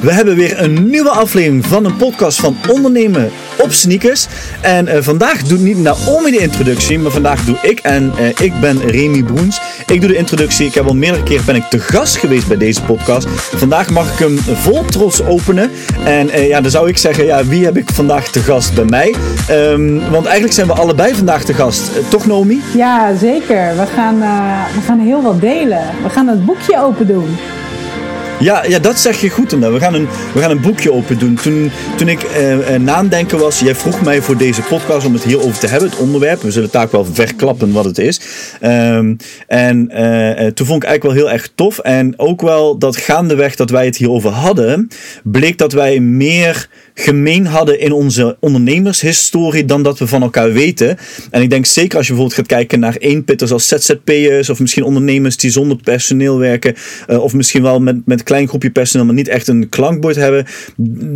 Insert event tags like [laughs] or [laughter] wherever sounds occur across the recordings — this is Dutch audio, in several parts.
We hebben weer een nieuwe aflevering van een podcast van Ondernemen op Sneakers. En uh, vandaag doet niet Naomi de introductie, maar vandaag doe ik. En uh, ik ben Remy Broens. Ik doe de introductie. Ik heb al meerdere keren ben ik te gast geweest bij deze podcast. Vandaag mag ik hem vol trots openen. En uh, ja, dan zou ik zeggen, ja, wie heb ik vandaag te gast bij mij? Um, want eigenlijk zijn we allebei vandaag te gast. toch Naomi? Ja, zeker. We gaan, we gaan heel wat delen. We gaan het boekje open doen. Ja, ja, dat zeg je goed. We gaan een, we gaan een boekje open doen. Toen, toen ik uh, nadenken was, jij vroeg mij voor deze podcast om het hierover te hebben, het onderwerp. We zullen ook wel verklappen wat het is. Um, en uh, toen vond ik eigenlijk wel heel erg tof. En ook wel dat gaandeweg dat wij het hierover hadden, bleek dat wij meer gemeen hadden in onze ondernemershistorie dan dat we van elkaar weten. En ik denk zeker als je bijvoorbeeld gaat kijken naar eenpitters als ZZP'ers of misschien ondernemers die zonder personeel werken uh, of misschien wel met, met een klein groepje personeel maar niet echt een klankbord hebben,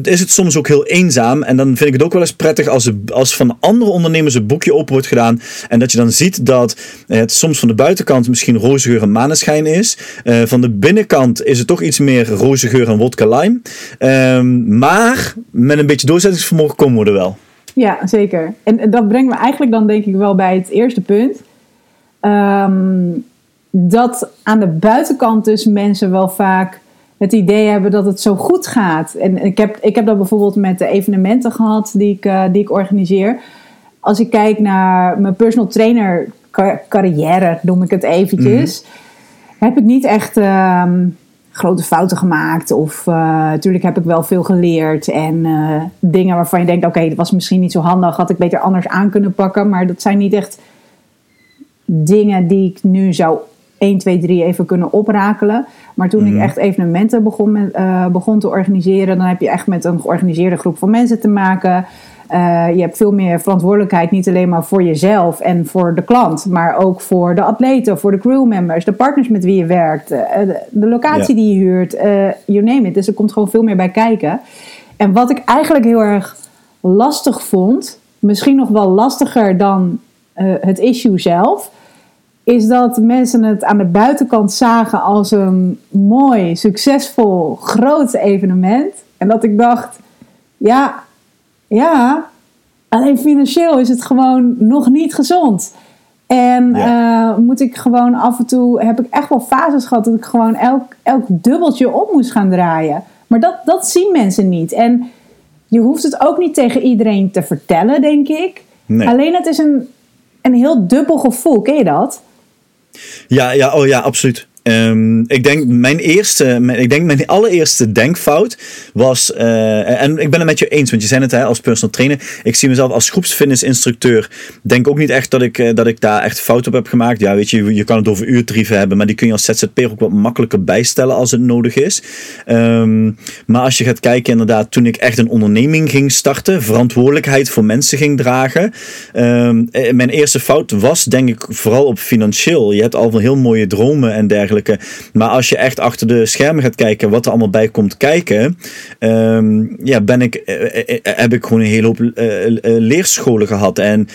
is het soms ook heel eenzaam. En dan vind ik het ook wel eens prettig als, als van andere ondernemers een boekje open wordt gedaan en dat je dan ziet dat het soms van de buitenkant misschien roze geur en maneschijn is. Uh, van de binnenkant is het toch iets meer roze geur en wodka lime. Um, maar met een beetje doorzettingsvermogen komen we er wel. Ja, zeker. En dat brengt me eigenlijk dan denk ik wel bij het eerste punt. Um, dat aan de buitenkant dus mensen wel vaak het idee hebben dat het zo goed gaat. En ik heb, ik heb dat bijvoorbeeld met de evenementen gehad die ik, uh, die ik organiseer. Als ik kijk naar mijn personal trainer carrière, noem ik het eventjes, mm -hmm. heb ik niet echt... Um, grote fouten gemaakt. Of uh, natuurlijk heb ik wel veel geleerd. En uh, dingen waarvan je denkt: oké, okay, dat was misschien niet zo handig. Had ik beter anders aan kunnen pakken. Maar dat zijn niet echt dingen die ik nu zou 1, 2, 3 even kunnen oprakelen. Maar toen mm ik echt evenementen begon, met, uh, begon te organiseren, dan heb je echt met een georganiseerde groep van mensen te maken. Uh, je hebt veel meer verantwoordelijkheid, niet alleen maar voor jezelf en voor de klant, maar ook voor de atleten, voor de crewmembers, de partners met wie je werkt, uh, de, de, locatie ja. die je huurt, uh, you name it. Dus er komt gewoon veel meer bij kijken. En wat ik eigenlijk heel erg lastig vond, misschien nog wel lastiger dan het issue zelf, is dat mensen het aan de buitenkant zagen als een mooi, succesvol, groot evenement. En dat ik dacht, ja, ja, alleen financieel is het gewoon nog niet gezond. En ja. uh, moet ik gewoon af en toe, heb ik echt wel fases gehad dat ik gewoon elk, elk dubbeltje op moest gaan draaien. Maar dat, dat zien mensen niet. En je hoeft het ook niet tegen iedereen te vertellen, denk ik. Nee. Alleen het is een, een heel dubbel gevoel. Ken je dat? Ja, ja, oh ja, absoluut. Um, ik denk mijn eerste, mijn, ik denk mijn allereerste denkfout was, uh, en ik ben het met je eens, want je zei het hè, als personal trainer, ik zie mezelf als groepsfitnessinstructeur, denk ook niet echt dat ik, uh, dat ik daar echt fout op heb gemaakt. Ja, weet je, je kan het over uurtarieven hebben, maar die kun je als ZZP'er ook wat makkelijker bijstellen als het nodig is. Um, maar als je gaat kijken, inderdaad, toen ik echt een onderneming ging starten, verantwoordelijkheid voor mensen ging dragen, um, mijn eerste fout was denk ik vooral op financieel. Je hebt al heel mooie dromen en dergelijke. Maar als je echt achter de schermen gaat kijken, wat er allemaal bij komt kijken, um, ja, ben ik, uh, heb ik gewoon een hele hoop leerscholen gehad. En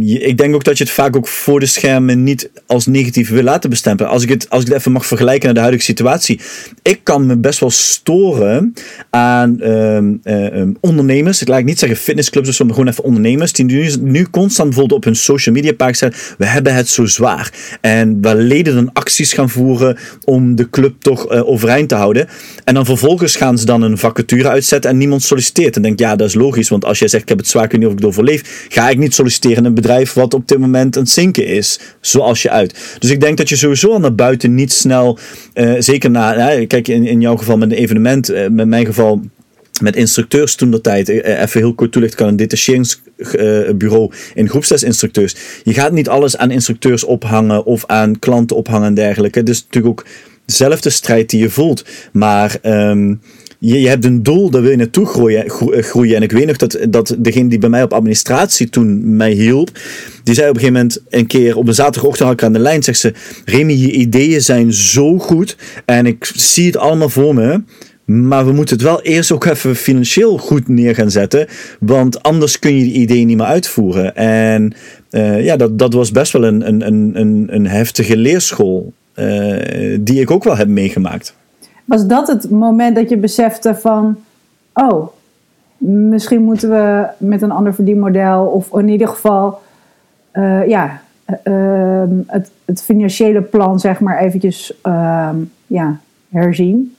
Je, ik denk ook dat je het vaak ook voor de schermen niet als negatief wil laten bestempelen. Als ik het, als ik het even mag vergelijken naar de huidige situatie. Ik kan me best wel storen aan um, uh, ondernemers. Ik laat niet zeggen fitnessclubs of zo, gewoon even ondernemers. Die nu, nu constant bijvoorbeeld op hun social media pagina zeggen. We hebben het zo zwaar. En waar leden dan acties gaan voeren om de club toch uh, overeind te houden. En dan vervolgens gaan ze dan een vacature uitzetten en niemand solliciteert. En denk ja, dat is logisch. Want als jij zegt ik heb het zwaar, ik weet niet of ik het overleef. Ga ik niet solliciteren in een bedrijf wat op dit moment aan het zinken is, zoals je uit. Dus ik denk dat je sowieso al naar buiten niet snel, uh, zeker na, uh, kijk in, in jouw geval met een evenement, uh, met mijn geval met instructeurs toen de tijd, even heel kort toelichten, kan een detacheringsbureau in groepslesinstructeurs. Je gaat niet alles aan instructeurs ophangen of aan klanten ophangen en dergelijke. Is natuurlijk ook dezelfde strijd die je voelt. Maar um, je, je hebt een doel, daar wil je naartoe groeien, groeien. En ik weet nog dat, dat degene die bij mij op administratie toen mij hielp, die zei op een gegeven moment een keer op een zaterdagochtend had ik aan de lijn, zegt ze, Remy, je ideeën zijn zo goed en ik zie het allemaal voor me. Maar we moeten het wel eerst ook even financieel goed neer gaan zetten. Want anders kun je die ideeën niet meer uitvoeren. En uh, ja, dat, dat was best wel een, een, een, een heftige leerschool. Uh, die ik ook wel heb meegemaakt. Was dat het moment dat je besefte van, oh, misschien moeten we met een ander verdienmodel, of in ieder geval, uh, ja, uh, het, het, financiële plan, zeg maar, eventjes uh, ja, herzien?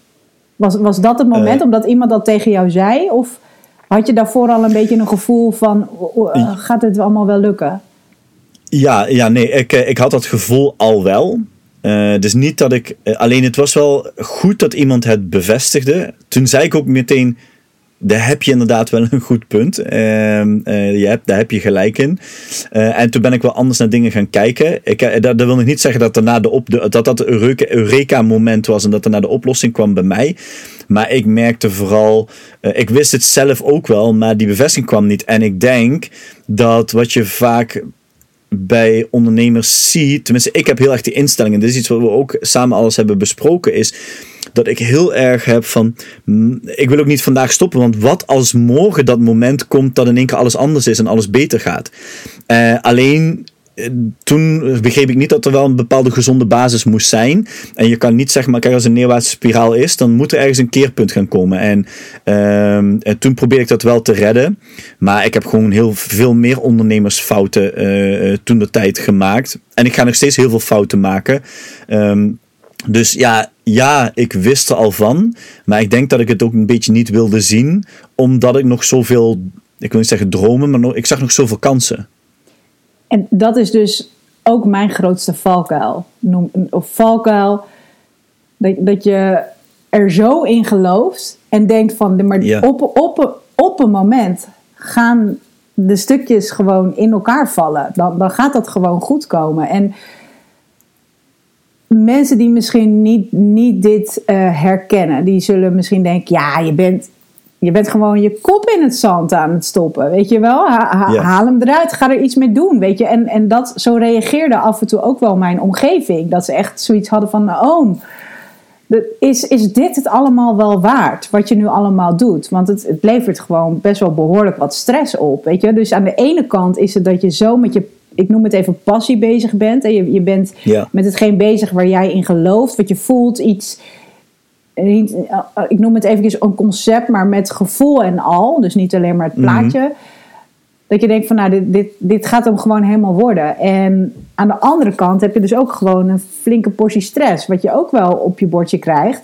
Was, was dat het moment Eh. omdat iemand dat tegen jou zei? Of had je daarvoor al een beetje een gevoel van, gaat het allemaal wel lukken? Ja, ja nee, ik, eh, ik had dat gevoel al wel. Uh, dus niet dat ik. Uh, alleen het was wel goed dat iemand het bevestigde. Toen zei ik ook meteen. Daar heb je inderdaad wel een goed punt. Uh, je hebt, daar heb je gelijk in. Eh, en toen ben ik wel anders naar dingen gaan kijken. Ik, eh, dat, wil nog niet zeggen dat daarna de op, dat, dat Eureka-moment was en dat daarna de oplossing kwam bij mij. Maar ik merkte vooral, ik wist het zelf ook wel, maar die bevestiging kwam niet. En ik denk dat wat je vaak bij ondernemers zie, tenminste ik heb heel erg die instellingen, dit is iets wat we ook samen alles hebben besproken, is dat ik heel erg heb van, ik wil ook niet vandaag stoppen, want wat als morgen dat moment komt dat in één keer alles anders is en alles beter gaat. Uh, alleen toen begreep ik niet dat er wel een bepaalde gezonde basis moest zijn. En je kan niet zeggen, maar kijk, als een neerwaartse spiraal is, dan moet er ergens een keerpunt gaan komen. En, uh, en toen probeerde ik dat wel te redden. Maar ik heb gewoon heel veel meer ondernemersfouten uh, toen de tijd gemaakt. En ik ga nog steeds heel veel fouten maken. Um, dus ja, ja, ik wist er al van. Maar ik denk dat ik het ook een beetje niet wilde zien. Omdat ik nog zoveel, ik wil niet zeggen dromen, maar ik zag nog zoveel kansen. En dat is dus ook mijn grootste valkuil. Noem, of valkuil, dat, dat je er zo in gelooft en denkt van, maar Ja. op, op, op een moment gaan de stukjes gewoon in elkaar vallen. Dan, dan gaat dat gewoon goed komen. En mensen die misschien niet, niet dit uh, herkennen, die zullen misschien denken, ja, je bent je bent gewoon je kop in het zand aan het stoppen, weet je wel? Ha, ha, Ja. Haal hem eruit, ga er iets mee doen, weet je? En, en dat, zo reageerde af en toe ook wel mijn omgeving. Dat ze echt zoiets hadden van, oom, de- is, is dit het allemaal wel waard, wat je nu allemaal doet? Want het, het levert gewoon best wel behoorlijk wat stress op, weet je? Dus aan de ene kant is het dat je zo met je, ik noem het even passie bezig bent. En je, je bent Ja. met hetgeen bezig waar jij in gelooft, wat je voelt, iets ik noem het eventjes een concept, maar met gevoel en al. Dus niet alleen maar het plaatje. Dat je denkt van nou, dit, dit, dit gaat hem gewoon helemaal worden. En aan de andere kant heb je dus ook gewoon een flinke portie stress. Wat je ook wel op je bordje krijgt.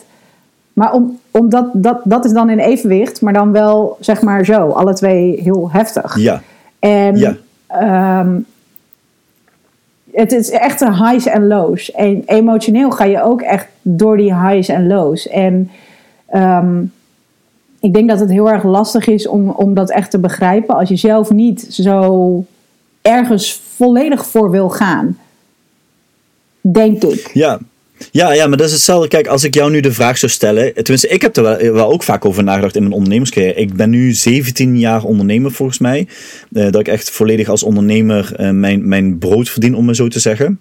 Maar om, omdat dat, dat is dan in evenwicht, maar dan wel zeg maar zo. Alle twee heel heftig. Ja, En Ja. ehm, het is echt een highs en lows. En emotioneel ga je ook echt door die highs en lows. En ehm, ik denk dat het heel erg lastig is om, om dat echt te begrijpen als je zelf niet zo ergens volledig voor wil gaan. Denk ik. ja. Ja, ja, maar dat is hetzelfde. Kijk, als ik jou nu de vraag zou stellen. Tenminste, ik heb er wel, wel ook vaak over nagedacht in mijn ondernemerscarrière. Ik ben nu 17 jaar ondernemer volgens mij. Eh, dat ik echt volledig als ondernemer eh, mijn, mijn brood verdien, om maar zo te zeggen.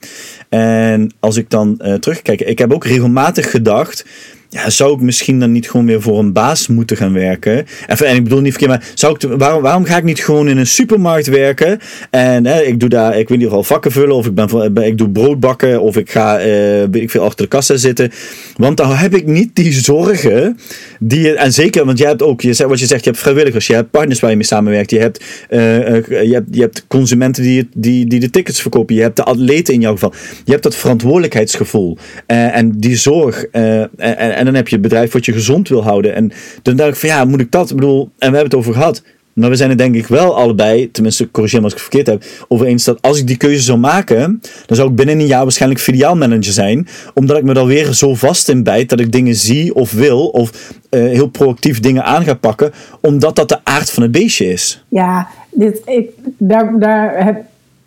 En als ik dan eh, terugkijk, ik heb ook regelmatig gedacht. Ja, zou ik misschien dan niet gewoon weer voor een baas moeten gaan werken? Even, en ik bedoel niet verkeerd, maar zou ik, waarom, waarom ga ik niet gewoon in een supermarkt werken? En hè, ik doe daar, ik weet niet wel vakken vullen, of ik, ben, ik doe brood bakken, of ik ga, eh, ik veel, achter de kassa zitten. Want dan heb ik niet die zorgen die en zeker, want jij hebt ook, je wat je zegt, je hebt vrijwilligers, je hebt partners waar je mee samenwerkt, je hebt, eh, eh, je hebt, je hebt consumenten die, die, die de tickets verkopen, je hebt de atleten in jouw geval. Je hebt dat verantwoordelijkheidsgevoel en die zorg. en, en dan heb je het bedrijf wat je gezond wil houden. En dan dacht ik van ja, moet ik dat? Ik bedoel, en we hebben het over gehad. Maar we zijn het denk ik wel allebei, tenminste corrigeer me als ik het verkeerd heb, over eens dat als ik die keuze zou maken, dan zou ik binnen een jaar waarschijnlijk filiaalmanager zijn. Omdat ik me er weer zo vast in bijt dat ik dingen zie of wil, of eh, heel proactief dingen aan ga pakken, omdat dat de aard van het beestje is. Ja, dit, ik, daar, daar heb,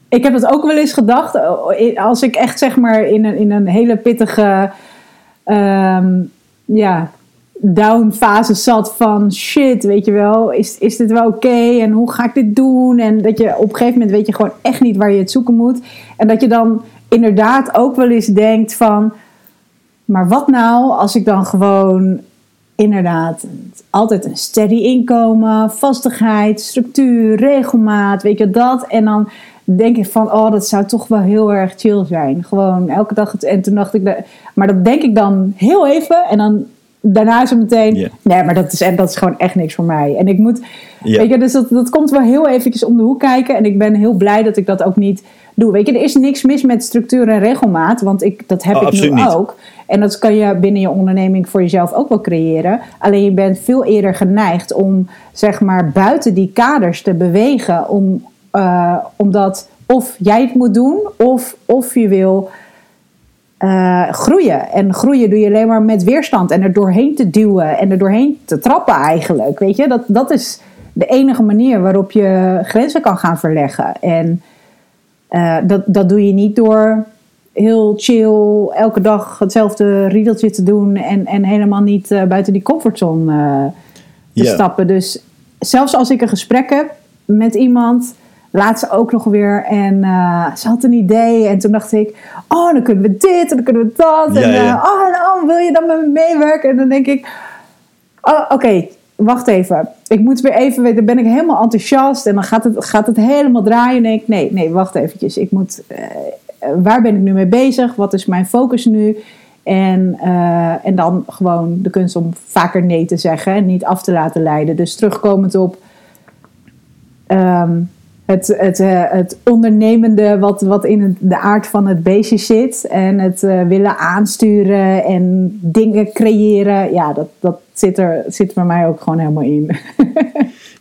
ik heb het ook wel eens gedacht. eh, Als ik echt zeg maar in een, in een hele pittige ehm, ja, down fase zat van shit, weet je wel, is, is dit wel oké en hoe ga ik dit doen? En dat je op een gegeven moment weet je gewoon echt niet waar je het zoeken moet. En dat je dan inderdaad ook wel eens denkt van, maar wat nou als ik dan gewoon inderdaad altijd een steady inkomen, vastigheid, structuur, regelmaat, weet je dat. En dan denk ik van, oh, dat zou toch wel heel erg chill zijn. Gewoon elke dag het. En toen dacht ik, de- maar dat denk ik dan heel even en dan daarna is het meteen, nee, maar dat is, en dat is gewoon echt niks voor mij. En ik moet, weet je, dus dat, dat komt wel heel eventjes om de hoek kijken. En ik ben heel blij dat ik dat ook niet doe. Weet je, er is niks mis met structuur en regelmaat, want ik, dat heb Oh, ik nu niet. ook. En dat kan je binnen je onderneming voor jezelf ook wel creëren. Alleen je bent veel eerder geneigd om, zeg maar, buiten die kaders te bewegen. Om, eh, omdat of jij het moet doen, of, of je wil eh, groeien. En groeien doe je alleen maar met weerstand en er doorheen te duwen en er doorheen te trappen eigenlijk. Weet je, dat, dat is de enige manier waarop je grenzen kan gaan verleggen. En eh, dat, dat doe je niet door heel chill elke dag hetzelfde riedeltje te doen en, en helemaal niet buiten die comfortzone te stappen. Dus zelfs als ik een gesprek heb met iemand, laat ze ook nog weer en eh, ze had een idee en toen dacht ik, oh dan kunnen we dit en dan kunnen we dat en Ja, ja. eh, oh, en, oh, wil je dan met me meewerken? En dan denk ik, oh, oké, wacht even. Ik moet weer even, dan ben ik helemaal enthousiast en dan gaat het, gaat het helemaal draaien. En denk ik, nee, nee, wacht eventjes. Ik moet, eh, waar ben ik nu mee bezig? Wat is mijn focus nu? En, en dan gewoon de kunst om vaker nee te zeggen en niet af te laten leiden. Dus terugkomend op ehm, het, het, eh, het ondernemende wat, wat in de aard van het beestje zit. En het eh, willen aansturen en dingen creëren. Ja, dat, dat zit er zit bij mij ook gewoon helemaal in. [laughs]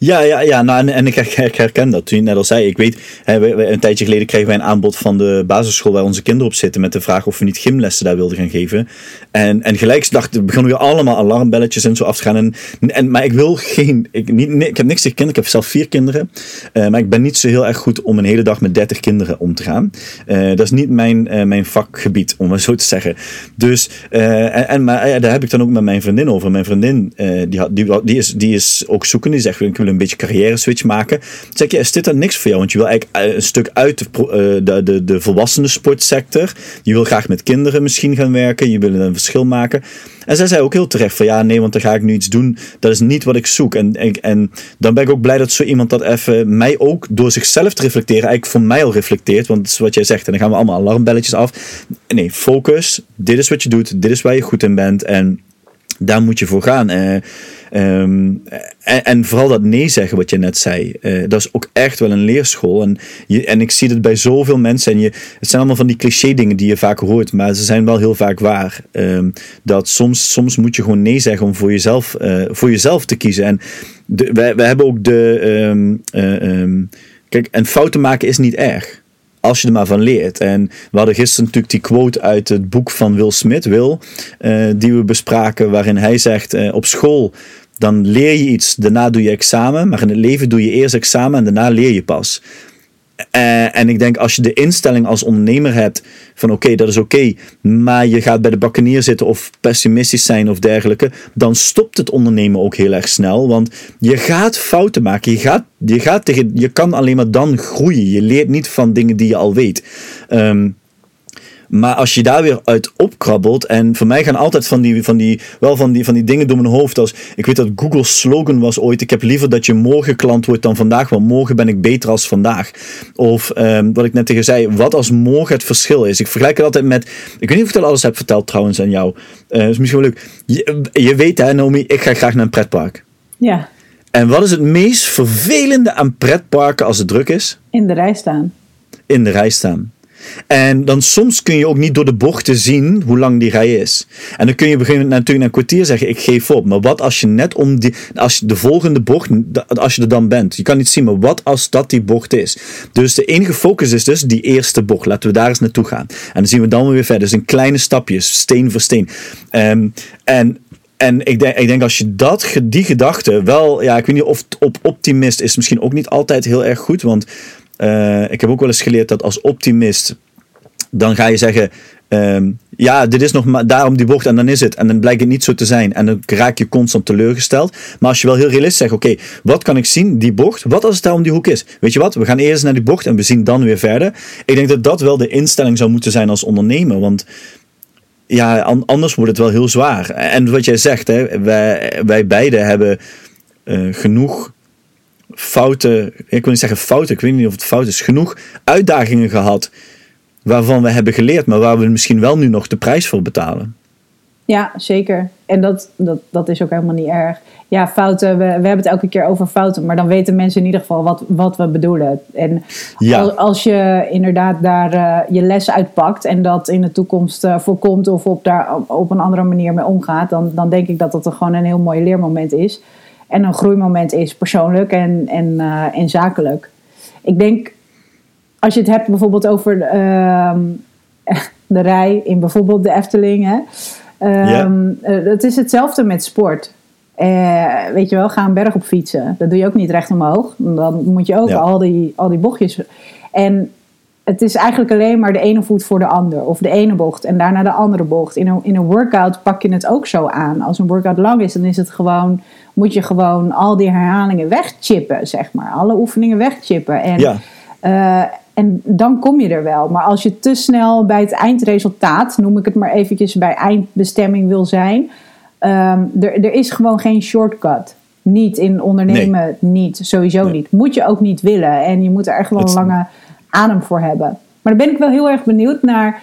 Ja, ja, ja nou, en, en ik her- her- herken dat. Toen je net al zei, ik weet, een tijdje geleden kregen wij een aanbod van de basisschool waar onze kinderen op zitten met de vraag of we niet gymlessen daar wilden gaan geven. En, en gelijk dacht, begonnen weer allemaal alarmbelletjes en zo af te gaan. En, en, maar ik wil geen, ik, niet, ik heb niks tegen kinderen, ik heb zelf vier kinderen. Eh, maar ik ben niet zo heel erg goed om een hele dag met 30 kinderen om te gaan. Eh, dat is niet mijn, eh, mijn vakgebied, om maar zo te zeggen. Dus, en, en, maar daar heb ik dan ook met mijn vriendin over. Mijn vriendin, die, die, die, is, die is ook zoekende. Die zegt, ik wil een beetje carrière switch maken. Zeg ja, is dit dan niks voor jou? Want je wil eigenlijk eh, een stuk uit de, eh, de, de, de volwassenen sportsector. Je wil graag met kinderen misschien gaan werken. Je wil een verschil maken. En zij zei ook heel terecht van, ja, nee, want dan ga ik nu iets doen. Dat is niet wat ik zoek. En, en, en dan ben ik ook blij dat zo iemand dat even mij ook door zichzelf te reflecteren, eigenlijk voor mij al reflecteert. Want dat is wat jij zegt. En dan gaan we allemaal alarmbelletjes af. Nee, focus. Dit is wat je doet. Dit is waar je goed in bent. En daar moet je voor gaan. Eh, ehm, en, vooral dat nee zeggen, wat je net zei, eh, dat is ook echt wel een leerschool. En, je, en ik zie dat bij zoveel mensen. En je, het zijn allemaal van die cliché dingen die je vaak hoort, maar ze zijn wel heel vaak waar. Ehm, dat soms, soms moet je gewoon nee zeggen om voor jezelf, eh, voor jezelf te kiezen. En wij hebben ook de. ehm, eh, kijk, en fouten maken is niet erg. Als je er maar van leert. En we hadden gisteren natuurlijk die quote uit het boek van Will Smith, Will, die we bespraken, waarin hij zegt: op school dan leer je iets, daarna doe je examen, maar in het leven doe je eerst examen en daarna leer je pas. Eh, en ik denk als je de instelling als ondernemer hebt van oké, dat is oké, maar je gaat bij de bakkenier zitten of pessimistisch zijn of dergelijke, dan stopt het ondernemen ook heel erg snel. Want je gaat fouten maken. Je, gaat, je, gaat tegen, je kan alleen maar dan groeien. Je leert niet van dingen die je al weet. Ehm, maar als je daar weer uit opkrabbelt, en voor mij gaan altijd van die, van die, wel van die, van die dingen door mijn hoofd. Als, ik weet dat Google's slogan was ooit: Ik heb liever dat je morgen klant wordt dan vandaag, want morgen ben ik beter als vandaag. Of ehm, wat ik net tegen zei: Wat als morgen het verschil is? Ik vergelijk het altijd met. Ik weet niet of ik dat alles heb verteld trouwens aan jou. Eh dat is misschien wel leuk. Je, je weet hè, Naomi, ik ga graag naar een pretpark. Ja, En wat is het meest vervelende aan pretparken als het druk is? in de rij staan. in de rij staan. En dan soms kun je ook niet door de bochten zien hoe lang die rij is. En dan kun je beginnen natuurlijk na een kwartier zeggen, ik geef op. Maar wat als je net om die, als je de volgende bocht, als je er dan bent. Je kan niet zien, maar wat als dat die bocht is. Dus de enige focus is dus die eerste bocht. Laten we daar eens naartoe gaan. En dan zien we dan weer verder. Dus in kleine stapjes, steen voor steen. Ehm, en en ik denk, ik denk als je dat, die gedachte wel, ja, ik weet niet of op optimist is misschien ook niet altijd heel erg goed. Want eh, ik heb ook wel eens geleerd dat als optimist, dan ga je zeggen, ehm, ja, dit is nog maar daarom die bocht en dan is het. En dan blijkt het niet zo te zijn. En dan raak je constant teleurgesteld. Maar als je wel heel realistisch zegt, oké, wat kan ik zien, die bocht? Wat als het daar om die hoek is? Weet je wat, we gaan eerst naar die bocht en we zien dan weer verder. Ik denk dat dat wel de instelling zou moeten zijn als ondernemer. Want ja, an- anders wordt het wel heel zwaar. En wat jij zegt, hè, wij, wij beiden hebben eh, genoeg fouten, ik wil niet zeggen fouten, ik weet niet of het fout is, genoeg uitdagingen gehad waarvan we hebben geleerd, maar waar we misschien wel nu nog de prijs voor betalen. Ja, zeker. En dat, dat, dat is ook helemaal niet erg. Ja, fouten, we, we hebben het elke keer over fouten, maar dan weten mensen in ieder geval wat, wat we bedoelen. En Ja. als, als je inderdaad daar eh, je les uitpakt en dat in de toekomst eh, voorkomt of op, daar, op een andere manier mee omgaat, dan, dan denk ik dat dat er gewoon een heel mooi leermoment is. En een groeimoment is, persoonlijk en, en, eh, en zakelijk. Ik denk, als je het hebt bijvoorbeeld over ehm, [laughs] de rij in bijvoorbeeld de Efteling. Hè? Eh, het is hetzelfde met sport. Eh, weet je wel, ga een berg op fietsen. Dat doe je ook niet recht omhoog. Dan moet je ook Ja. al, die, al die bochtjes. En het is eigenlijk alleen maar de ene voet voor de ander. Of de ene bocht en daarna de andere bocht. In een, in een workout pak je het ook zo aan. Als een workout lang is, dan is het gewoon, moet je gewoon al die herhalingen wegchippen, zeg maar. Alle oefeningen wegchippen. En, Ja. eh, en dan kom je er wel. Maar als je te snel bij het eindresultaat, noem ik het maar eventjes, bij eindbestemming wil zijn. ehm, er, er is gewoon geen shortcut. Niet in ondernemen, niet. Sowieso Nee. niet. Moet je ook niet willen. En je moet er echt wel een lange adem voor hebben. Maar dan ben ik wel heel erg benieuwd naar.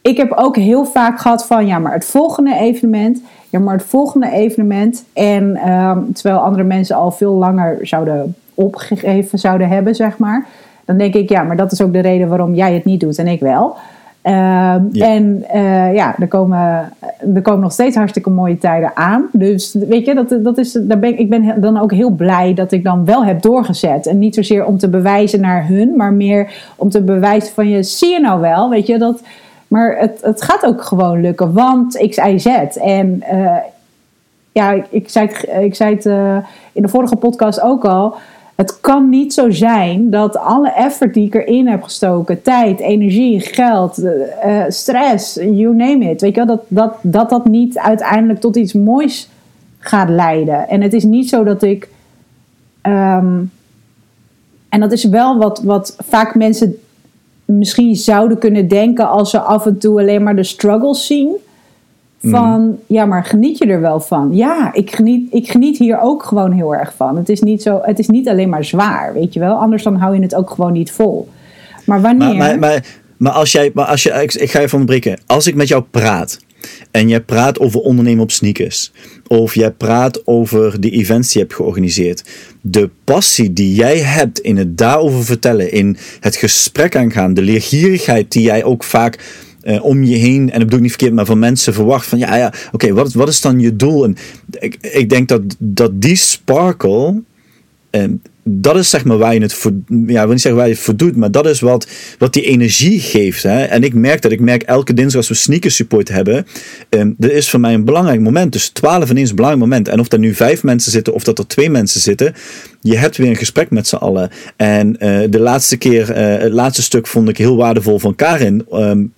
Ik heb ook heel vaak gehad van ja, maar het volgende evenement. Ja, maar het volgende evenement. En ehm, terwijl andere mensen al veel langer zouden opgegeven zouden hebben, zeg maar. Dan denk ik, ja, maar dat is ook de reden waarom jij het niet doet en ik wel. Ehm, Ja. En eh, ja, er komen, er komen nog steeds hartstikke mooie tijden aan. Dus weet je, dat, dat is, daar ben, ik- ben dan ook heel blij dat ik dan wel heb doorgezet. En niet zozeer om te bewijzen naar hun, maar meer om te bewijzen van je, zie je nou wel, weet je, dat... Maar het, het gaat ook gewoon lukken, want X, Y, Z. En eh, ja, ik, ik zei het, ik zei het eh, in de vorige podcast ook al. Het kan niet zo zijn dat alle effort die ik erin heb gestoken, tijd, energie, geld, eh, eh, stress, you name it, weet je wel, dat, dat, dat dat niet uiteindelijk tot iets moois gaat leiden. En het is niet zo dat ik. ehm, en dat is wel wat, wat vaak mensen misschien zouden kunnen denken als ze af en toe alleen maar de struggles zien. Van, ja, maar geniet je er wel van? Ja, ik geniet, ik geniet hier ook gewoon heel erg van. Het is, niet zo, het is niet alleen maar zwaar, weet je wel? Anders dan hou je het ook gewoon niet vol. Maar wanneer... Maar, maar, maar, maar als jij, maar als je, ik, ik ga even onderbreken. Als ik met jou praat en jij praat over ondernemen op sneakers, of jij praat over de events die je hebt georganiseerd, de passie die jij hebt in het daarover vertellen, in het gesprek aangaan, de leergierigheid die jij ook vaak eh, om je heen, en dat bedoel ik niet verkeerd, maar van mensen verwacht van ja, ja, oké, wat, wat is dan je doel? En ik, ik denk dat, dat die sparkle, en dat is zeg maar waar je het voor, ja, wil niet zeggen waar je doet, maar dat is wat, wat die energie geeft. Hè? En ik merk dat, ik merk elke dinsdag als we sneakers support hebben, um, dat is voor mij een belangrijk moment. Dus 12 ineens een belangrijk moment. En of er nu vijf mensen zitten of dat er twee mensen zitten, je hebt weer een gesprek met z'n allen. En uh, de laatste keer, het laatste stuk vond ik heel waardevol van Karin. Um,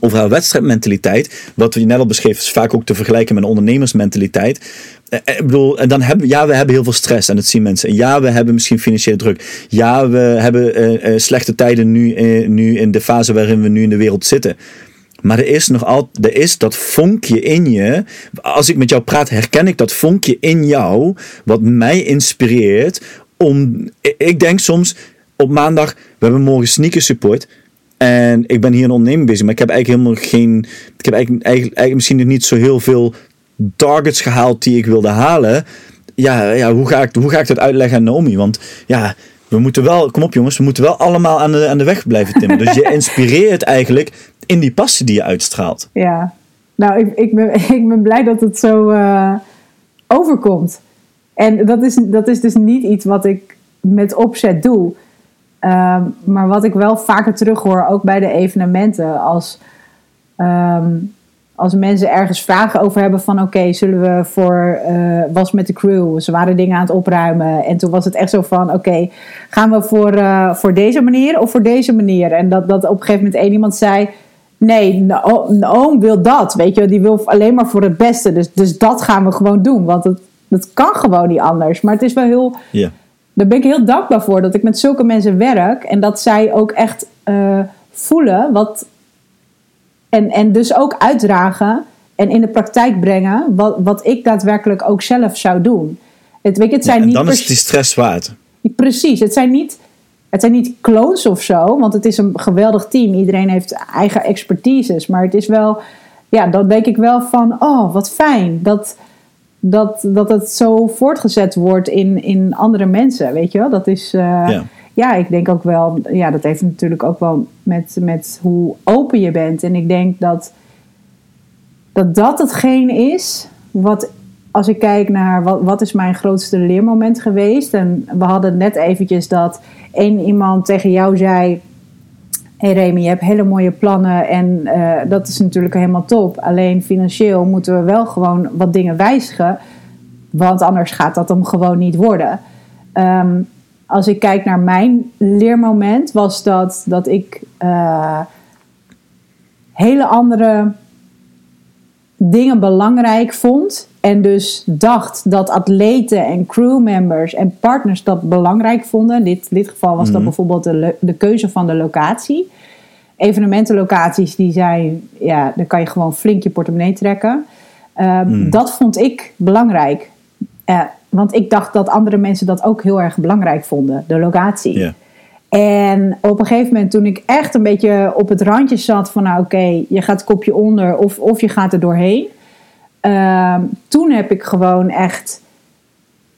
over haar wedstrijdmentaliteit. Wat we net al beschreven is vaak ook te vergelijken met een ondernemersmentaliteit. Ik bedoel, en dan hebben ja, we hebben heel veel stress en dat zien mensen. En ja, we hebben misschien financiële druk. Ja, we hebben uh, slechte tijden nu, nu in de fase waarin we nu in de wereld zitten. Maar er is nog altijd, er is dat vonkje in je. Als ik met jou praat, herken ik dat vonkje in jou, wat mij inspireert. Om, ik denk soms op maandag, we hebben morgen sneaker support. En ik ben hier een onderneming bezig, maar ik heb eigenlijk helemaal geen. Ik heb eigenlijk, eigenlijk, eigenlijk misschien nog niet zo heel veel targets gehaald die ik wilde halen. Ja, ja hoe, ga ik, hoe ga ik dat uitleggen aan Naomi? Want ja, we moeten wel, kom op jongens, we moeten wel allemaal aan de, aan de weg blijven timmen. Dus je [laughs] inspireert eigenlijk in die passie die je uitstraalt. Ja, nou, ik, ik, ben, [laughs] ik ben blij dat het zo uh, overkomt. En dat is, dat is dus niet iets wat ik met opzet doe. Um, maar wat ik wel vaker terughoor, ook bij de evenementen, als, um, als mensen ergens vragen over hebben van oké, zullen we voor, uh, was met de crew, ze waren dingen aan het opruimen en toen was het echt zo van oké, gaan we voor, uh, voor deze manier of voor deze manier? En dat, dat op een gegeven moment één iemand zei, nee, een oom wil dat, weet je, die wil alleen maar voor het beste, dus, dus dat gaan we gewoon doen, want het, dat kan gewoon niet anders. Maar het is wel heel... daar ben ik heel dankbaar voor dat ik met zulke mensen werk en dat zij ook echt uh, voelen wat. En, en dus ook uitdragen en in de praktijk brengen wat, wat ik daadwerkelijk ook zelf zou doen. Het, weet je, het zijn ja, en niet dan is die stress waard. Precies, het zijn niet. Het zijn niet clones of zo, want het is een geweldig team. Iedereen heeft eigen expertises. Maar het is wel ja, dan denk ik wel van, oh, wat fijn dat, dat, dat het zo voortgezet wordt in, in andere mensen, weet je wel. Dat is, uh, ja. ja. ik denk ook wel, ja, dat heeft natuurlijk ook wel met, met hoe open je bent. En ik denk dat dat, dat hetgeen is wat als ik kijk naar wat, wat is mijn grootste leermoment geweest. En we hadden net eventjes dat één iemand tegen jou zei. Hey Remy, je hebt hele mooie plannen en uh, dat is natuurlijk helemaal top. Alleen financieel moeten we wel gewoon wat dingen wijzigen. Want anders gaat dat hem gewoon niet worden. Um, als ik kijk naar mijn leermoment, was dat, dat ik uh, hele andere dingen belangrijk vond. En dus dacht dat atleten en crewmembers en partners dat belangrijk vonden. In dit, dit geval was dat mhm. bijvoorbeeld de, de keuze van de locatie. Evenementenlocaties, die zijn, ja, daar kan je gewoon flink je portemonnee trekken. Ehm, mhm. Dat vond ik belangrijk. Uh, want ik dacht dat andere mensen dat ook heel erg belangrijk vonden, de locatie. En op een gegeven moment, toen ik echt een beetje op het randje zat van, nou oké, je gaat het kopje onder of, of je gaat er doorheen. Uh, toen heb ik gewoon echt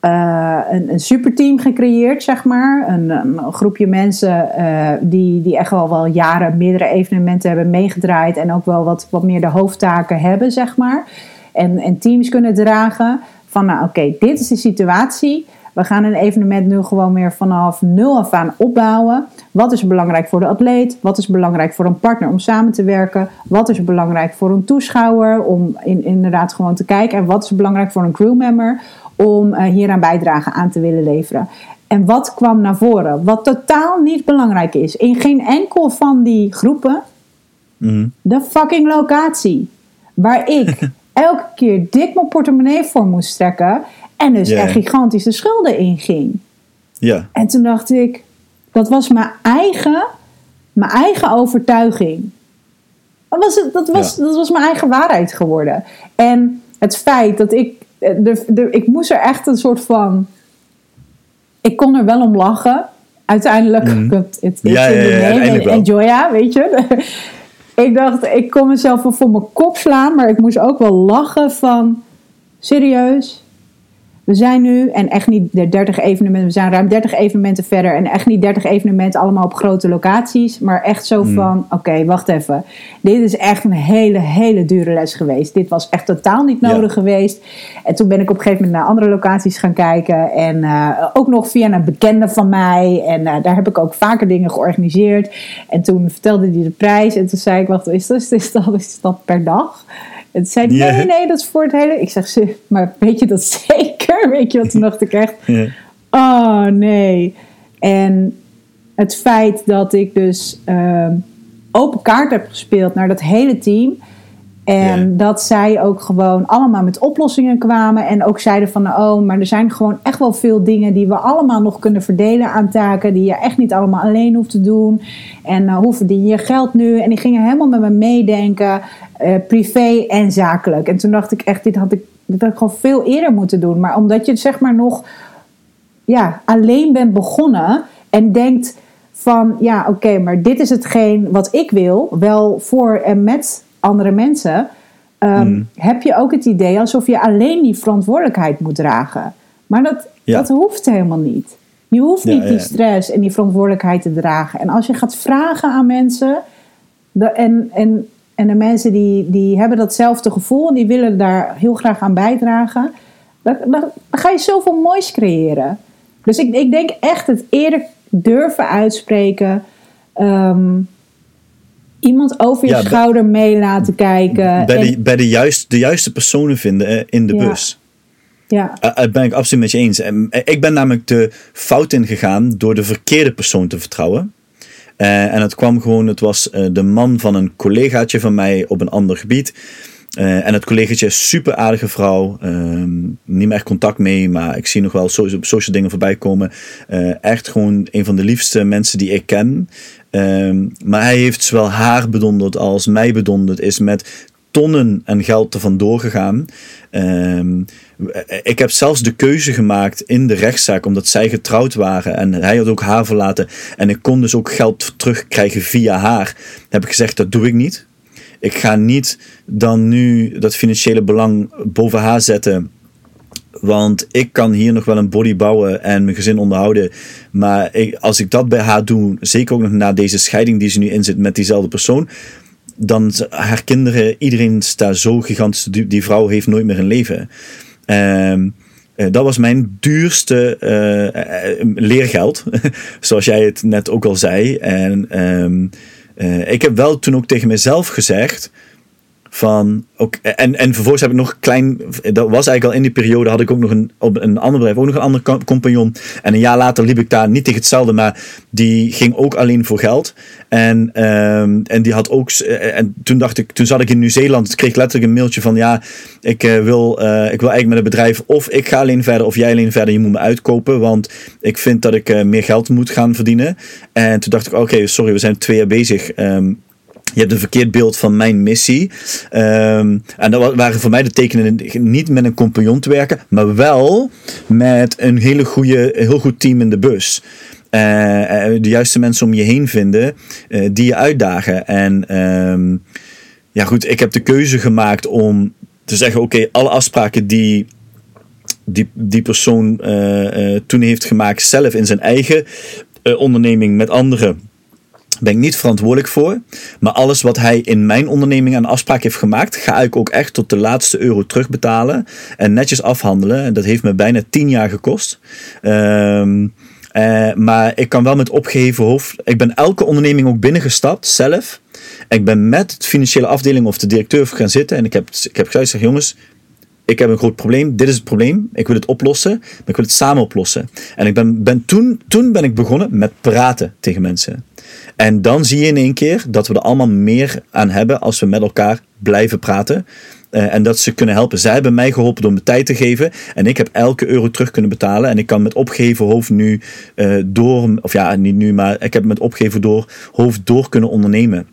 uh, een, een superteam gecreëerd, zeg maar. Een, groepje mensen uh, die, die echt wel, wel jaren meerdere evenementen hebben meegedraaid en ook wel wat, wat meer de hoofdtaken hebben, zeg maar. En, en teams kunnen dragen van, nou oké, dit is de situatie. We gaan een evenement nu gewoon weer vanaf nul af aan opbouwen. Wat is belangrijk voor de atleet? Wat is belangrijk voor een partner om samen te werken? Wat is belangrijk voor een toeschouwer om in, inderdaad gewoon te kijken? En wat is belangrijk voor een crewmember om uh, hier aan bijdrage aan te willen leveren? En wat kwam naar voren? Wat totaal niet belangrijk is in geen enkel van die groepen. Mm. De fucking locatie. Waar ik [laughs] elke keer dik mijn portemonnee voor moest trekken. En dus yeah. er gigantische schulden in ging. Ja. En toen dacht ik, dat was mijn eigen, mijn eigen overtuiging. Dat was, dat, was, dat was mijn eigen waarheid geworden. En het feit dat ik, de, de, ik moest er echt een soort van, ik kon er wel om lachen. Uiteindelijk, mm. het, het, ja, ja, ja, ja enjoy, ja, weet je. [laughs] ik dacht, ik kon mezelf wel voor mijn kop slaan, maar ik moest ook wel lachen van, serieus, we zijn nu, en echt niet de 30 evenementen, we zijn ruim 30 evenementen verder. En echt niet 30 evenementen allemaal op grote locaties. Maar echt zo hmm. van: oké, wacht even. Dit is echt een hele, hele dure les geweest. Dit was echt totaal niet nodig geweest. En toen ben ik op een gegeven moment naar andere locaties gaan kijken. En uh, ook nog via een bekende van mij. En uh, daar heb ik ook vaker dingen georganiseerd. En toen vertelde hij de prijs. En toen zei ik: wacht, is dat, is dat, is dat per dag? En zei nee, nee, dat is voor het hele... Ik zeg, maar weet je dat [laughs] zeker? Weet je wat? Toen dacht ik echt, oh nee. En het feit dat ik dus uh, open kaart heb gespeeld naar dat hele team... En dat zij ook gewoon allemaal met oplossingen kwamen. En ook zeiden van, oh, maar er zijn gewoon echt wel veel dingen die we allemaal nog kunnen verdelen aan taken. Die je echt niet allemaal alleen hoeft te doen. En uh, hoe verdien je geld nu? En die gingen helemaal met me meedenken, uh, privé en zakelijk. En toen dacht ik echt, dit had ik, dit had ik gewoon veel eerder moeten doen. Maar omdat je zeg maar nog ja, alleen bent begonnen en denkt van, ja, oké, maar dit is hetgeen wat ik wil. Wel voor en met andere mensen, um, heb je ook het idee alsof je alleen die verantwoordelijkheid moet dragen. Maar dat, dat hoeft helemaal niet. Je hoeft niet die stress en die verantwoordelijkheid te dragen. En als je gaat vragen aan mensen, de, en, en, en de mensen die, die hebben datzelfde gevoel en die willen daar heel graag aan bijdragen, dan, dan, ga je zoveel moois creëren. Dus ik, ik denk echt het eerder durven uitspreken. Um, iemand over je schouder mee laten kijken. Bij, de, bij de, juiste, de juiste personen vinden in de bus. Ja. Dat ben ik absoluut met je eens. En, ik ben namelijk de fout ingegaan door de verkeerde persoon te vertrouwen. Uh, en het kwam gewoon, het was uh, de man van een collegaatje van mij op een ander gebied. Uh, en het collegaatje is super aardige vrouw. Ehm, niet meer contact mee, maar ik zie nog wel social, social dingen voorbij komen. echt gewoon een van de liefste mensen die ik ken. Um, maar hij heeft zowel haar bedonderd als mij bedonderd. Is met tonnen en geld er vandoor gegaan. Um, ik heb zelfs de keuze gemaakt in de rechtszaak, omdat zij getrouwd waren en hij had ook haar verlaten. En ik kon dus ook geld terugkrijgen via haar. Heb ik gezegd, dat doe ik niet. ik ga niet dan nu dat financiële belang boven haar zetten. Want ik kan hier nog wel een body bouwen en mijn gezin onderhouden. Maar als ik dat bij haar doe, zeker ook nog na deze scheiding die ze nu in zit met diezelfde persoon. Dan haar kinderen, iedereen staat zo gigantisch. Die, vrouw heeft nooit meer een leven. Um, dat was mijn duurste uh, leergeld. [laughs] Zoals jij het net ook al zei. En uh, ik heb wel toen ook tegen mezelf gezegd van ook, en, en vervolgens heb ik nog klein, dat was eigenlijk al in die periode, had ik ook nog een, op een ander bedrijf, ook nog een ander compagnon. En een jaar later liep ik daar niet tegen hetzelfde, maar die ging ook alleen voor geld. En, um, en die had ook, en toen dacht ik, toen zat ik in Nieuw-Zeeland, kreeg letterlijk een mailtje van ja, ik uh, wil, uh, ik wil eigenlijk met het bedrijf, of ik ga alleen verder, of jij alleen verder, je moet me uitkopen, want ik vind dat ik meer geld moet gaan verdienen. En toen dacht ik, oké, sorry, we zijn twee jaar bezig. Um, je hebt een verkeerd beeld van mijn missie. Um, en dat waren voor mij de tekenen niet met een compagnon te werken, maar wel met een hele goede, heel goed team in de bus. Uh, de juiste mensen om je heen vinden uh, die je uitdagen. En um, ja, goed, ik heb de keuze gemaakt om te zeggen: oké, alle afspraken die die, die persoon toen heeft gemaakt, zelf in zijn eigen onderneming met anderen ben ik niet verantwoordelijk voor. Maar alles wat hij in mijn onderneming aan afspraak heeft gemaakt, ga ik ook echt tot de laatste euro terugbetalen en netjes afhandelen. En dat heeft me bijna tien jaar gekost. Um, uh, maar ik kan wel met opgeheven hoofd. Ik ben elke onderneming ook binnengestapt, zelf. Ik ben met de financiële afdeling of de directeur gaan zitten. En ik heb, ik heb gezegd: jongens, ik heb een groot probleem, dit is het probleem, ik wil het oplossen, maar ik wil het samen oplossen. En ik ben, ben toen, toen ben ik begonnen met praten tegen mensen. En dan zie je in één keer dat we er allemaal meer aan hebben als we met elkaar blijven praten. Uh, en dat ze kunnen helpen. Zij hebben mij geholpen door me tijd te geven. En ik heb elke euro terug kunnen betalen. En ik kan met opgeven hoofd nu uh, door, of ja, niet nu, maar ik heb met opgeven door hoofd door kunnen ondernemen.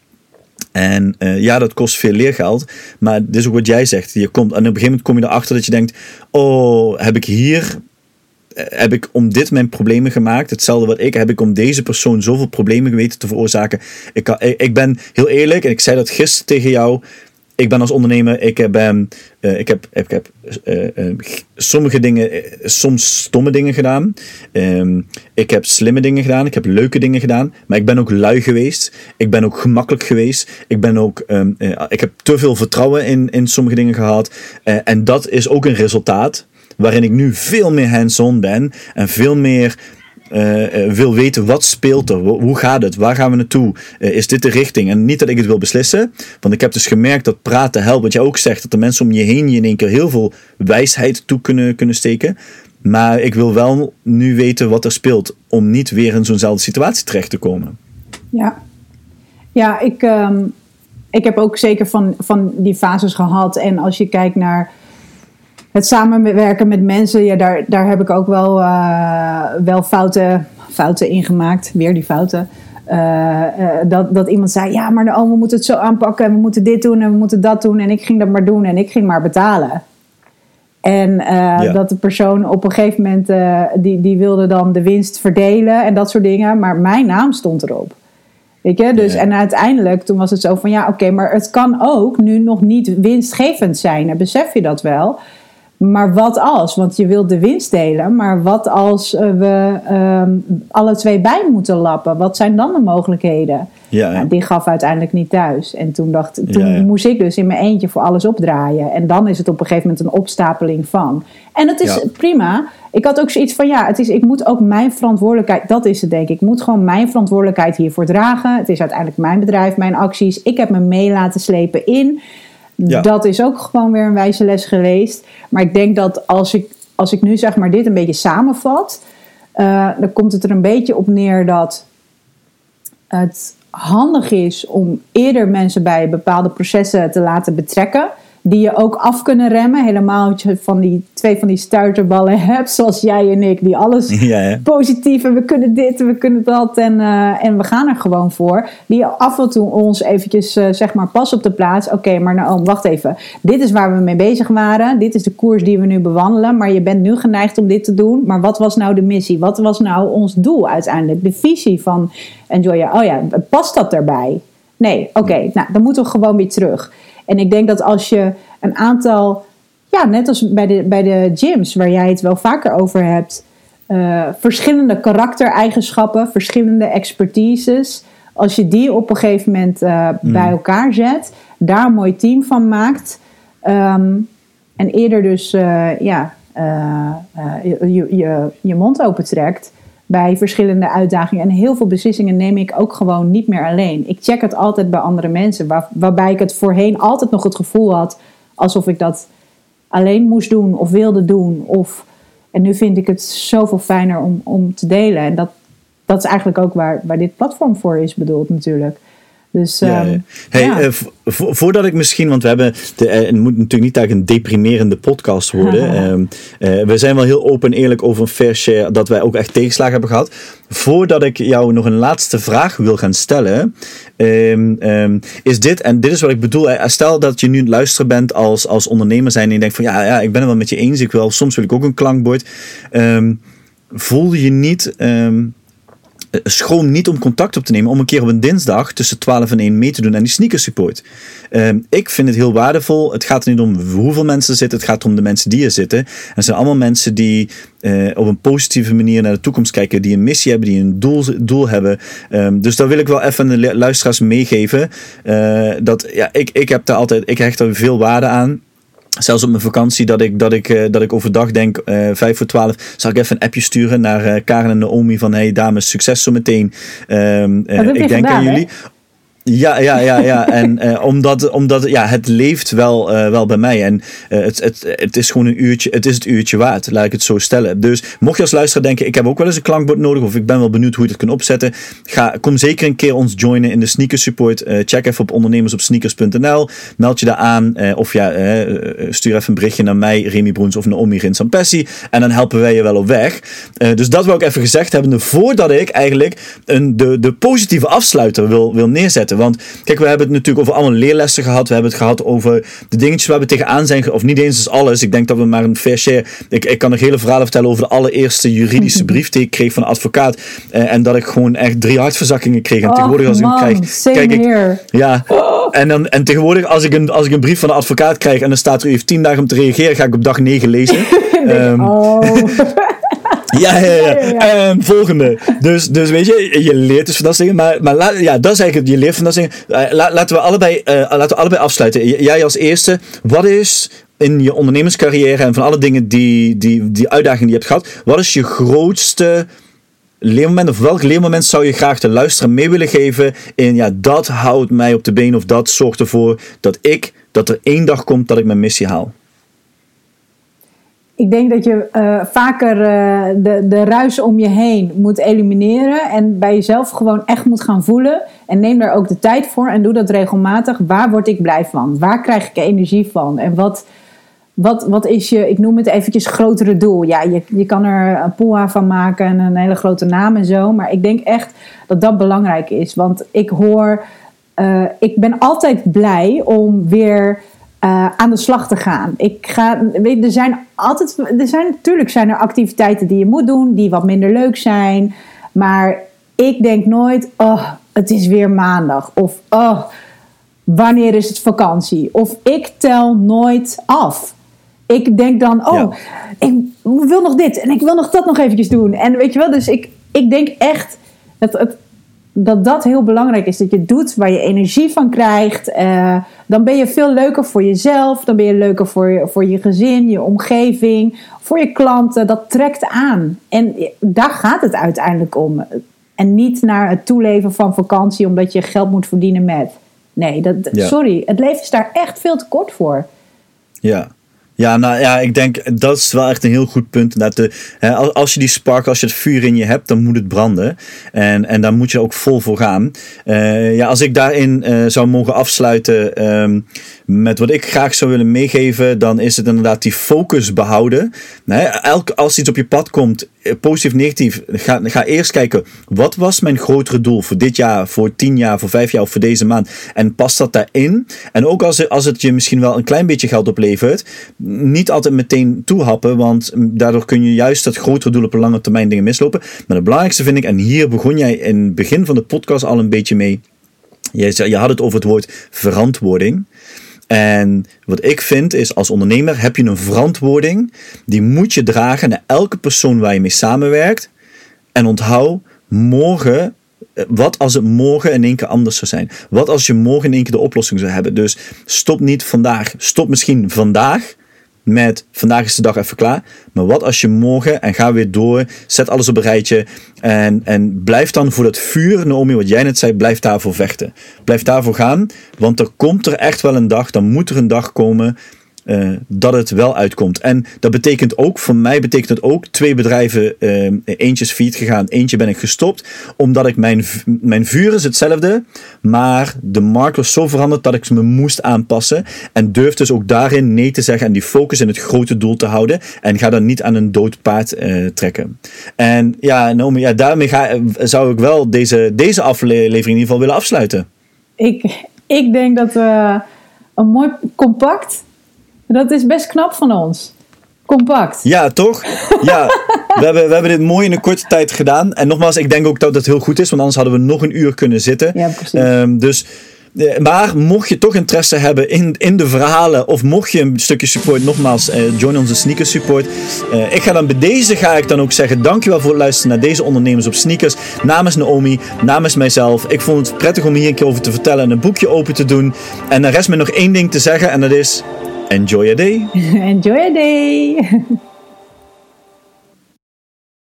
En uh, ja, dat kost veel leergeld. Maar dit is ook wat jij zegt. Je komt, en op een gegeven moment kom je erachter dat je denkt: Oh, heb ik hier. Heb ik om dit mijn problemen gemaakt? Hetzelfde wat ik. Heb ik om deze persoon zoveel problemen geweten te veroorzaken? Ik, ik ben heel eerlijk, en ik zei dat gisteren tegen jou ik ben als ondernemer, ik ben, uh, ik heb, ik heb uh, uh, sommige dingen, soms stomme dingen gedaan. Um, ik heb slimme dingen gedaan, ik heb leuke dingen gedaan, maar ik ben ook lui geweest. Ik ben ook gemakkelijk geweest. Ik ben ook, um, ik heb te veel vertrouwen in, in sommige dingen gehad. en dat is ook een resultaat waarin ik nu veel meer hands-on ben en veel meer uh, wil weten wat speelt er, hoe gaat het, waar gaan we naartoe, uh, is dit de richting? En niet dat ik het wil beslissen, want ik heb dus gemerkt dat praten helpt. Wat je ook zegt, dat de mensen om je heen je in één keer heel veel wijsheid toe kunnen, kunnen steken. Maar ik wil wel nu weten wat er speelt, om niet weer in zo'nzelfde situatie terecht te komen. Ja, ja ik, um, ik heb ook zeker van, van die fases gehad. En als je kijkt naar het samenwerken met mensen, ja, daar, daar heb ik ook wel, uh, wel fouten, fouten in gemaakt. Weer die fouten. Uh, uh, dat, dat iemand zei, ja, maar oh, we moeten het zo aanpakken en we moeten dit doen en we moeten dat doen. En ik ging dat maar doen en ik ging maar betalen. En ja. dat de persoon op een gegeven moment, die, die wilde dan de winst verdelen en dat soort dingen. Maar mijn naam stond erop. Weet je? Dus, ja. En uiteindelijk, toen was het zo van, ja, oké, okay, maar het kan ook nu nog niet winstgevend zijn. En besef je dat wel? Maar wat als? Want je wilt de winst delen, maar wat als we um, alle twee bij moeten lappen? Wat zijn dan de mogelijkheden? Ja, nou, die gaf uiteindelijk niet thuis. En toen, dacht, toen ja, moest ik dus in mijn eentje voor alles opdraaien. En dan is het op een gegeven moment een opstapeling van. En het is prima. Ik had ook zoiets van, ja, het is, ik moet ook mijn verantwoordelijkheid, dat is het denk ik. Ik moet gewoon mijn verantwoordelijkheid hiervoor dragen. Het is uiteindelijk mijn bedrijf, mijn acties. Ik heb me mee laten slepen in. Dat is ook gewoon weer een wijze les geweest. Maar ik denk dat als ik, als ik nu zeg maar dit een beetje samenvat, uh, dan komt het er een beetje op neer dat het handig is om eerder mensen bij bepaalde processen te laten betrekken die je ook af kunnen remmen. Helemaal als je van die twee van die stuiterballen [laughs] hebt, zoals jij en ik, die alles [laughs] ja, positief en we kunnen dit en we kunnen dat en, uh, en we gaan er gewoon voor. Die af en toe ons eventjes uh, zeg maar pas op de plaats. Oké, okay, maar nou, oh, wacht even. Dit is waar we mee bezig waren. Dit is de koers die we nu bewandelen. Maar je bent nu geneigd om dit te doen. Maar wat was nou de missie? Wat was nou ons doel uiteindelijk? De visie van Enjoy. Oh ja, past dat erbij? Nee, oké. Nou, dan moeten we gewoon weer terug. En ik denk dat als je een aantal, ja, net als bij de, bij de gyms, waar jij het wel vaker over hebt, uh, verschillende karaktereigenschappen, verschillende expertises, als je die op een gegeven moment uh, bij elkaar zet, daar een mooi team van maakt. Um, en eerder dus uh, ja, je, je, je mond opentrekt bij verschillende uitdagingen. En heel veel beslissingen neem ik ook gewoon niet meer alleen. Ik check het altijd bij andere mensen, waar, waarbij ik het voorheen altijd nog het gevoel had alsof ik dat alleen moest doen of wilde doen. Of, en nu vind ik het zoveel fijner om, om te delen. En dat, dat is eigenlijk ook waar, waar dit platform voor is bedoeld natuurlijk. Dus, ja, um, hey, uh, voordat ik misschien, want we hebben, de, uh, het moet natuurlijk niet eigenlijk een deprimerende podcast worden. um, [laughs] uh, we zijn wel heel open en eerlijk over een fair share dat wij ook echt tegenslagen hebben gehad. Voordat ik jou nog een laatste vraag wil gaan stellen, um, is dit, en dit is wat ik bedoel, stel dat je nu het luisteren bent als, als ondernemer zijn en je denkt van ja, ja, ik ben het wel met je eens, ik wil, soms wil ik ook een klankbord. voel je niet eh, schroom niet om contact op te nemen om een keer op een dinsdag tussen 12 en 1 mee te doen aan die sneaker support. Ehm, ik vind het heel waardevol. Het gaat er niet om hoeveel mensen er zitten, het gaat om de mensen die er zitten. En het zijn allemaal mensen die uh, op een positieve manier naar de toekomst kijken, die een missie hebben, die een doel, doel hebben. Um, dus daar wil ik wel even de luisteraars meegeven. Uh, dat ja, ik, ik heb daar altijd, ik hecht er veel waarde aan zelfs op mijn vakantie, dat ik, dat ik, uh, dat ik overdag denk, uh, vijf voor twaalf, zal ik even een appje sturen naar uh, Karen en Naomi van, hey dames, succes zo meteen. Um, ik denk gedaan, aan jullie. Hè? Ja, ja, ja, ja. [laughs] En uh, omdat, omdat ja, het leeft wel, uh, wel bij mij. En uh, het, het, het is gewoon een uurtje, het is het uurtje waard, laat ik het zo stellen. Dus mocht je als luisteraar denken, ik heb ook wel eens een klankbord nodig, of ik ben wel benieuwd hoe je het kunt opzetten, ga, kom zeker een keer ons joinen in de sneaker support. check even op ondernemersopsneakers.nl, meld je daar aan, of ja, stuur even een berichtje naar mij, Remy Broens of Naomi Rinsampessi, en dan helpen wij je wel op weg. dus dat wil ik even gezegd hebben, voordat ik eigenlijk een, de, de positieve afsluiter wil, wil neerzetten. Want kijk, we hebben het natuurlijk over allemaal leerlessen gehad. We hebben het gehad over de dingetjes waar we tegenaan zijn. Of niet eens alles. Ik denk dat we maar een fair share. Ik, ik kan nog hele verhalen vertellen over de allereerste juridische brief die ik kreeg van een advocaat. Eh, en dat ik gewoon echt drie hartverzakkingen kreeg. En tegenwoordig als ik krijg. Kijk ik. Ja. En, dan, en tegenwoordig als ik, een, als ik een brief van een advocaat krijg en dan staat er u heeft tien dagen om te reageren, ga ik op dag negen lezen. [laughs] um, oh. [laughs] Ja, ja, ja. En volgende. Dus, dus weet je, je leert dus van dat dingen. Maar, maar ja, dat is eigenlijk, je leert van dat dingen. Uh, laten, we allebei, uh, laten we allebei afsluiten. Jij als eerste, wat is in je ondernemerscarrière en van alle dingen die, die, die uitdagingen die je hebt gehad, wat is je grootste leermoment of welk leermoment zou je graag de luisteraar mee willen geven in ja, dat houdt mij op de been of dat zorgt ervoor dat ik, dat er één dag komt dat ik mijn missie haal? Ik denk dat je uh, vaker uh, de, de ruis om je heen moet elimineren en bij jezelf gewoon echt moet gaan voelen. En neem daar ook de tijd voor en doe dat regelmatig. Waar word ik blij van? Waar krijg ik energie van? En wat, wat, wat is je, ik noem het eventjes, grotere doel? Ja, je, je kan er een poa van maken en een hele grote naam en zo. Maar ik denk echt dat dat belangrijk is. Want ik hoor, uh, ik ben altijd blij om weer uh, aan de slag te gaan. Ik ga, weet, er zijn altijd, er zijn natuurlijk zijn er activiteiten die je moet doen, die wat minder leuk zijn. Maar ik denk nooit, oh, het is weer maandag. Of, oh, wanneer is het vakantie? Of ik tel nooit af. Ik denk dan, oh, ik wil nog dit en ik wil nog dat nog eventjes doen. En weet je wel, dus ik, ik denk echt, het, dat dat heel belangrijk is. Dat je doet waar je energie van krijgt. Uh, dan ben je veel leuker voor jezelf. Dan ben je leuker voor je, voor je gezin, je omgeving, voor je klanten. Dat trekt aan. En daar gaat het uiteindelijk om. En niet naar het toeleven van vakantie omdat je geld moet verdienen met. Nee, dat, sorry. Het leven is daar echt veel te kort voor. Ja, ja, nou ja, ik denk dat is wel echt een heel goed punt. Dat de, hè, als je die spark, als je het vuur in je hebt, dan moet het branden. En, en daar moet je ook vol voor gaan. Uh, ja, als ik daarin uh, zou mogen afsluiten um, met wat ik graag zou willen meegeven, dan is het inderdaad die focus behouden. Nee, elk, als iets op je pad komt, eh, positief, negatief, ga, ga eerst kijken, wat was mijn grotere doel voor dit jaar, voor tien jaar, voor vijf jaar of voor deze maand? En past dat daarin? En ook als, als het je misschien wel een klein beetje geld oplevert, niet altijd meteen toehappen, want daardoor kun je juist dat grotere doel op een lange termijn dingen mislopen. Maar het belangrijkste vind ik, en hier begon jij in het begin van de podcast al een beetje mee, Je, je had het over het woord verantwoording. En wat ik vind is, als ondernemer heb je een verantwoording. Die moet je dragen naar elke persoon waar je mee samenwerkt. En onthoud, morgen, wat als het morgen in één keer anders zou zijn? Wat als je morgen in één keer de oplossing zou hebben? Dus stop niet vandaag. Stop misschien vandaag met vandaag is de dag even klaar. Maar wat als je morgen en ga weer door, zet alles op een rijtje en, en blijf dan voor dat vuur, Naomi, wat jij net zei, blijf daarvoor vechten. Blijf daarvoor gaan, want er komt er echt wel een dag, dan moet er een dag komen eh, dat het wel uitkomt. En dat betekent ook, voor mij betekent het ook, twee bedrijven, eh, eentje is failliet gegaan, eentje ben ik gestopt, omdat ik mijn, mijn vuur is hetzelfde, maar de markt was zo veranderd dat ik me moest aanpassen en durf dus ook daarin nee te zeggen en die focus in het grote doel te houden en ga dan niet aan een dood paard eh, trekken. En ja, Naomi, ja, daarmee ga, zou ik wel deze, deze aflevering in ieder geval willen afsluiten. Ik, ik denk dat we een mooi compact. Dat is best knap van ons. Compact. Ja, toch? Ja, [laughs] we hebben, we hebben dit mooi in een korte tijd gedaan. En nogmaals, ik denk ook dat het heel goed is, want anders hadden we nog een uur kunnen zitten. Ja, precies. Ehm, dus, maar mocht je toch interesse hebben in, in de verhalen, of mocht je een stukje support, nogmaals, eh, join onze sneakers support. Eh, ik ga dan bij deze ga ik dan ook zeggen, dankjewel voor het luisteren naar deze ondernemers op sneakers. Namens Naomi, namens mijzelf. Ik vond het prettig om hier een keer over te vertellen en een boekje open te doen. En dan rest me nog één ding te zeggen en dat is, enjoy your day. [laughs] Enjoy your day. [laughs]